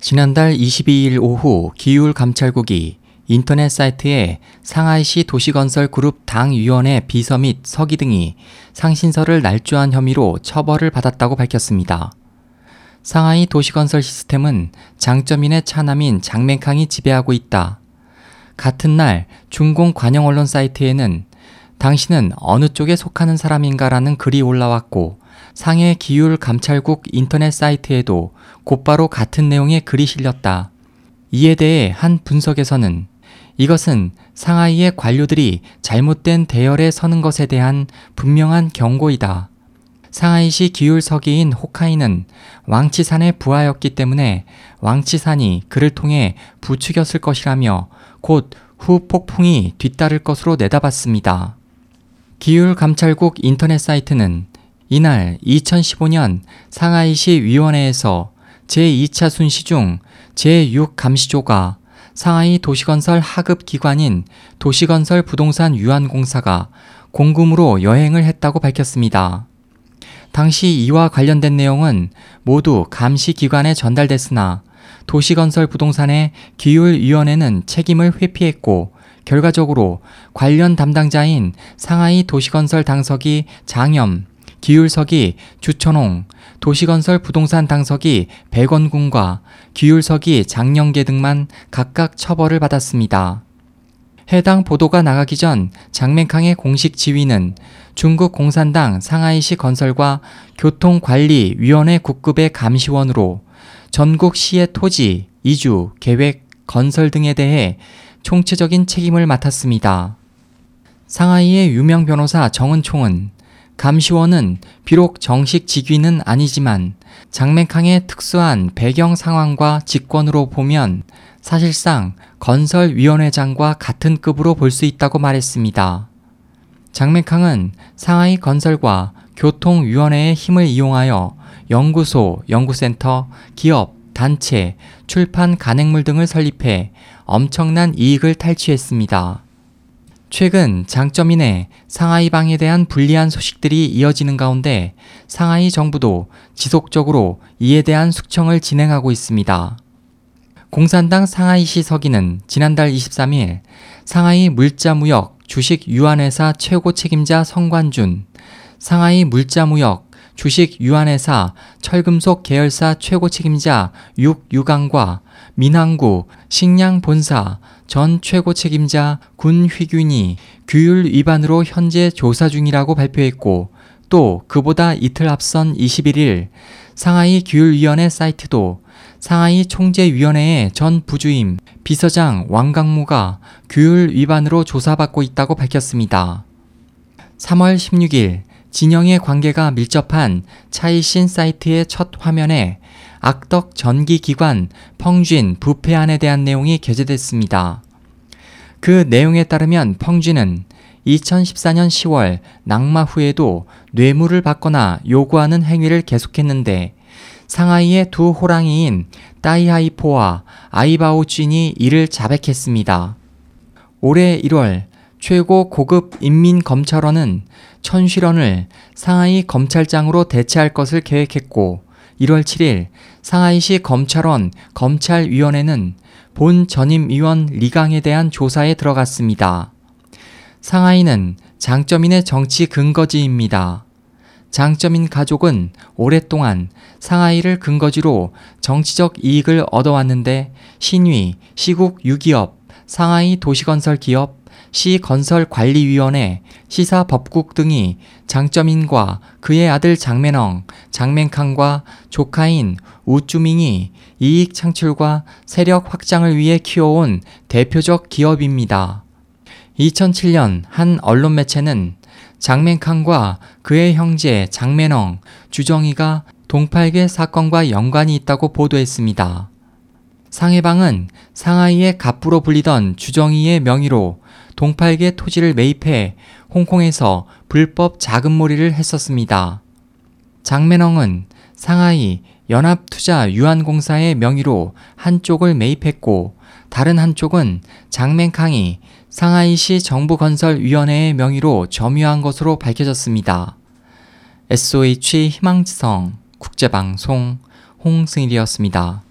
지난달 22일 오후 기율 감찰국이 인터넷 사이트에 상하이시 도시건설 그룹 당위원회 비서 및 서기 등이 상신서를 날조한 혐의로 처벌을 받았다고 밝혔습니다. 상하이 도시건설 시스템은 장점인의 차남인 장맹캉이 지배하고 있다. 같은 날 중공 관영 언론 사이트에는 당신은 어느 쪽에 속하는 사람인가라는 글이 올라왔고 상해 기율 감찰국 인터넷 사이트에도 곧바로 같은 내용의 글이 실렸다. 이에 대해 한 분석에서는 이것은 상하이의 관료들이 잘못된 대열에 서는 것에 대한 분명한 경고이다. 상하이시 기율 서기인 호카이는 왕치산의 부하였기 때문에 왕치산이 그를 통해 부추겼을 것이라며 곧 후 폭풍이 뒤따를 것으로 내다봤습니다. 기율 감찰국 인터넷 사이트는 이날 2015년 상하이시 위원회에서 제2차 순시 중 제6감시조가 상하이 도시건설 하급 기관인 도시건설 부동산 유한공사가 공금으로 여행을 했다고 밝혔습니다. 당시 이와 관련된 내용은 모두 감시 기관에 전달됐으나 도시건설 부동산의 기율위원회는 책임을 회피했고 결과적으로 관련 담당자인 상하이 도시건설 당석이 장염, 기율석이 주천홍, 도시건설 부동산 당석이 백원군과 기율석이 장영계 등만 각각 처벌을 받았습니다. 해당 보도가 나가기 전 장맹캉의 공식 지위는 중국 공산당 상하이시 건설과 교통관리위원회 국급의 감시원으로 전국 시의 토지, 이주, 계획, 건설 등에 대해 총체적인 책임을 맡았습니다. 상하이의 유명 변호사 정은총은 감시원은 비록 정식 직위는 아니지만 장맹캉의 특수한 배경 상황과 직권으로 보면 사실상 건설위원회장과 같은 급으로 볼 수 있다고 말했습니다. 장맹캉은 상하이 건설과 교통위원회의 힘을 이용하여 연구소, 연구센터, 기업, 단체, 출판 간행물 등을 설립해 엄청난 이익을 탈취했습니다. 최근 장점인의 상하이방에 대한 불리한 소식들이 이어지는 가운데 상하이 정부도 지속적으로 이에 대한 숙청을 진행하고 있습니다. 공산당 상하이시 서기는 지난달 23일 상하이 물자무역 주식 유한회사 최고 책임자 성관준, 상하이 물자무역 주식 유한회사 철금속 계열사 최고 책임자 육유강과 민항구 식량 본사 전 최고 책임자 군휘균이 규율 위반으로 현재 조사 중이라고 발표했고 또 그보다 이틀 앞선 21일 상하이 규율위원회 사이트도 상하이 총재위원회의 전 부주임 비서장 왕강무가 규율 위반으로 조사받고 있다고 밝혔습니다. 3월 16일 진영의 관계가 밀접한 차이신 사이트의 첫 화면에 악덕 전기기관 펑쥔 부패안에 대한 내용이 게재됐습니다. 그 내용에 따르면 펑쥔은 2014년 10월 낙마 후에도 뇌물을 받거나 요구하는 행위를 계속했는데 상하이의 두 호랑이인 따이하이포와 아이바오 쥔이 이를 자백했습니다. 올해 1월 최고 고급 인민검찰원은 천쉬런을 상하이 검찰장으로 대체할 것을 계획했고 1월 7일 상하이시 검찰원 검찰위원회는 본 전임위원 리강에 대한 조사에 들어갔습니다. 상하이는 장점인의 정치 근거지입니다. 장점인 가족은 오랫동안 상하이를 근거지로 정치적 이익을 얻어왔는데 신위, 시국 유기업, 상하이 도시건설 기업, 시건설관리위원회, 시사법국 등이 장점인과 그의 아들 장맨엉, 장맨캉과 조카인 우쭈밍이 이익 창출과 세력 확장을 위해 키워온 대표적 기업입니다. 2007년 한 언론 매체는 장맨캉과 그의 형제 장맨엉, 주정이가 동팔계 사건과 연관이 있다고 보도했습니다. 상해방은 상하이의 갑부로 불리던 주정이의 명의로 동팔계 토지를 매입해 홍콩에서 불법 자금몰이를 했었습니다. 장맨엉은 상하이 연합투자 유한공사의 명의로 한쪽을 매입했고 다른 한쪽은 장맨캉이 상하이시 정부건설위원회의 명의로 점유한 것으로 밝혀졌습니다. SOH 희망지성 국제방송 홍승일이었습니다.